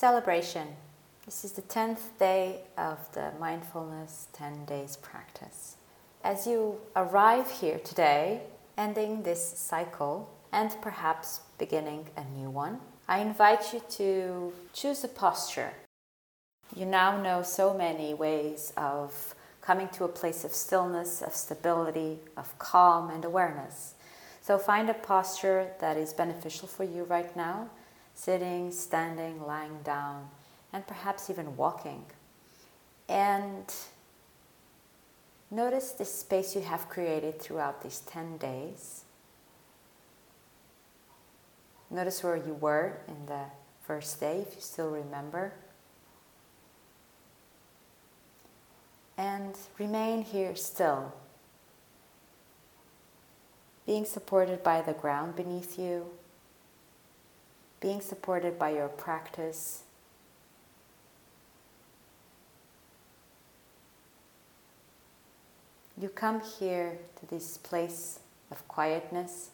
Celebration. This is the 10th day of the mindfulness 10 days practice. As you arrive here today, ending this cycle and perhaps beginning a new one, I invite you to choose a posture. You now know so many ways of coming to a place of stillness, of stability, of calm and awareness. So find a posture that is beneficial for you right now sitting, standing, lying down, and perhaps even walking. And notice the space you have created throughout these 10 days. Notice where you were in the first day, if you still remember. And remain here still, being supported by the ground beneath you being supported by your practice. You come here to this place of quietness,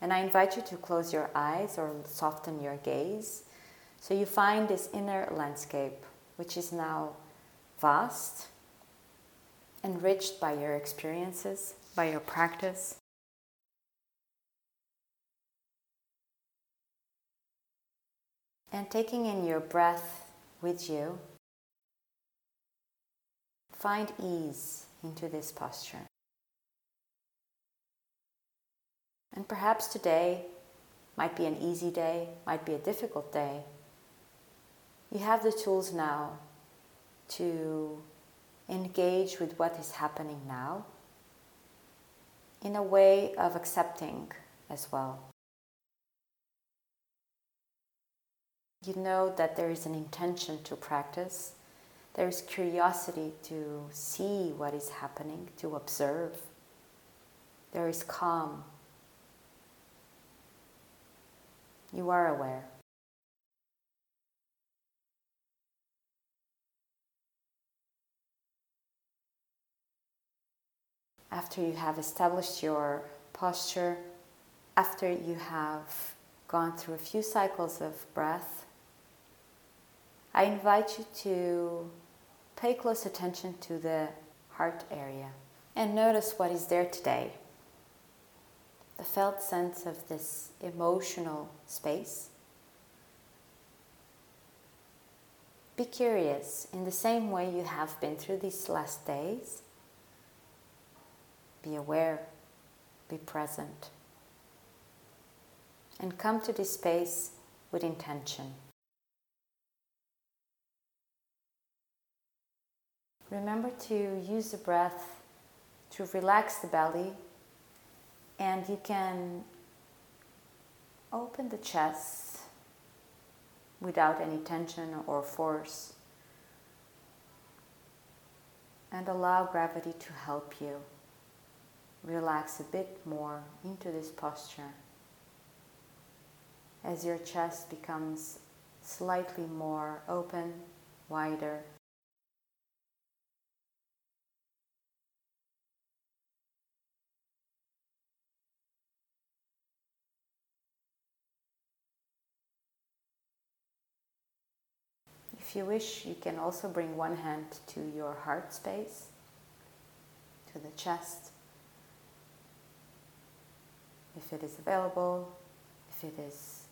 and I invite you to close your eyes or soften your gaze so you find this inner landscape, which is now vast, enriched by your experiences, by your practice. And taking in your breath with you, find ease into this posture. And perhaps today might be an easy day, might be a difficult day. You have the tools now to engage with what is happening now in a way of accepting as well. You know that there is an intention to practice. There is curiosity to see what is happening, to observe. There is calm. You are aware. After you have established your posture, after you have gone through a few cycles of breath, I invite you to pay close attention to the heart area and notice what is there today. The felt sense of this emotional space. Be curious in the same way you have been through these last days. Be aware, be present, and come to this space with intention. Remember to use the breath to relax the belly, and you can open the chest without any tension or force, and allow gravity to help you relax a bit more into this posture as your chest becomes slightly more open, wider, If you wish, you can also bring one hand to your heart space, to the chest, if it is available, if it is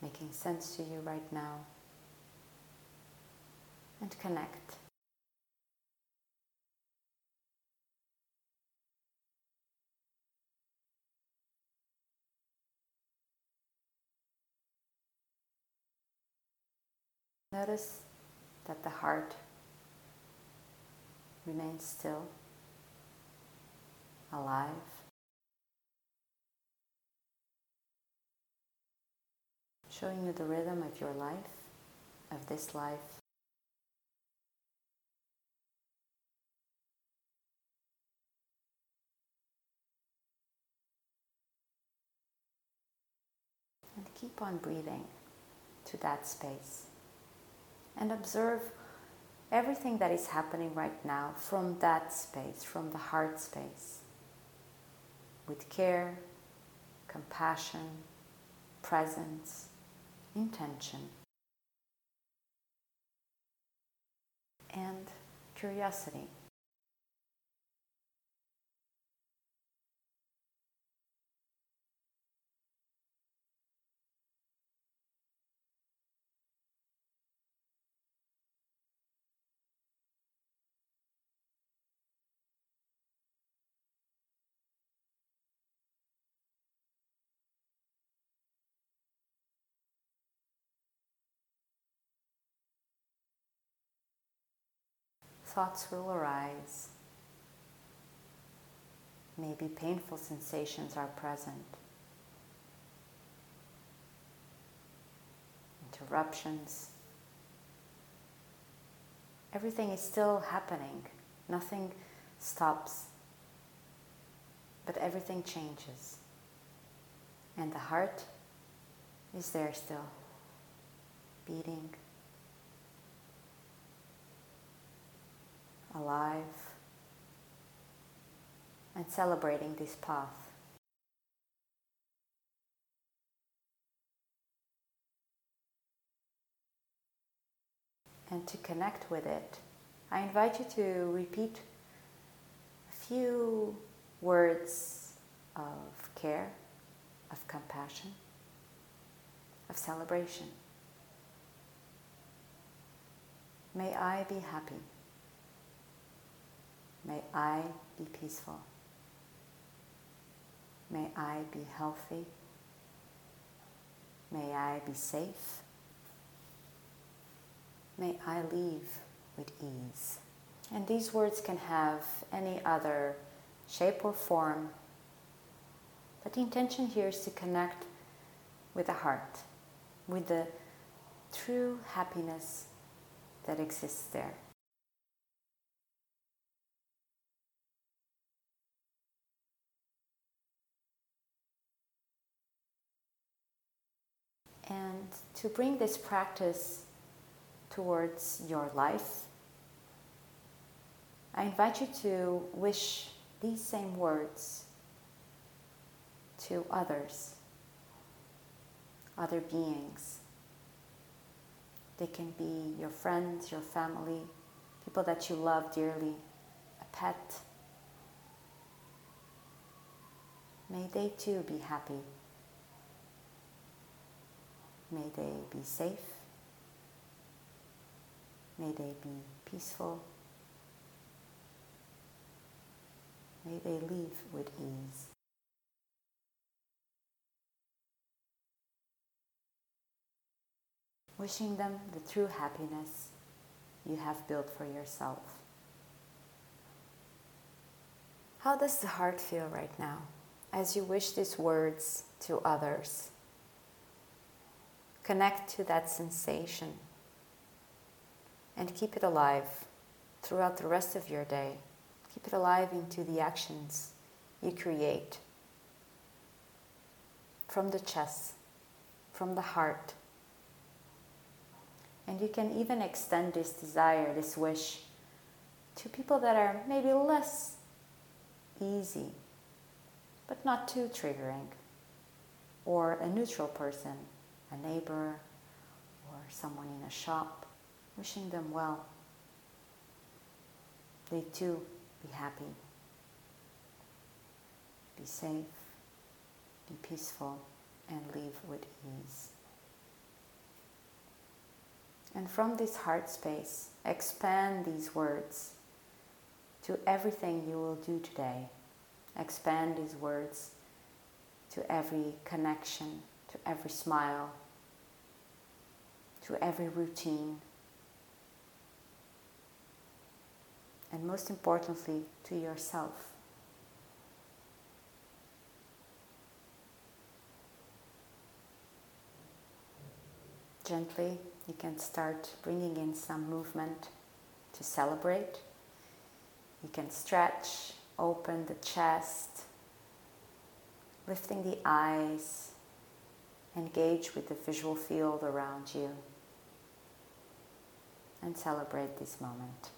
making sense to you right now, and connect. Notice that the heart remains still, alive. Showing you the rhythm of your life, of this life. And keep on breathing to that space and observe everything that is happening right now from that space, from the heart space, with care, compassion, presence, intention, and curiosity. Thoughts will arise. Maybe painful sensations are present. Interruptions. Everything is still happening. Nothing stops. But everything changes. And the heart is there still, beating. Alive, and celebrating this path. And to connect with it, I invite you to repeat a few words of care, of compassion, of celebration. May I be happy. May I be peaceful. May I be healthy. May I be safe. May I leave with ease. And these words can have any other shape or form, but the intention here is to connect with the heart, with the true happiness that exists there. And to bring this practice towards your life, I invite you to wish these same words to others, other beings. They can be your friends, your family, people that you love dearly, a pet. May they too be happy. May they be safe. May they be peaceful. May they live with ease. Wishing them the true happiness you have built for yourself. How does the heart feel right now as you wish these words to others? Connect to that sensation and keep it alive throughout the rest of your day. Keep it alive into the actions you create from the chest, from the heart. And you can even extend this desire, this wish, to people that are maybe less easy, but not too triggering, or a neutral person a neighbor or someone in a shop, wishing them well. They too be happy, be safe, be peaceful, and live with ease. And from this heart space, expand these words to everything you will do today. Expand these words to every connection, to every smile, to every routine, and most importantly, to yourself. Gently, you can start bringing in some movement to celebrate. You can stretch, open the chest, lifting the eyes, engage with the visual field around you and celebrate this moment.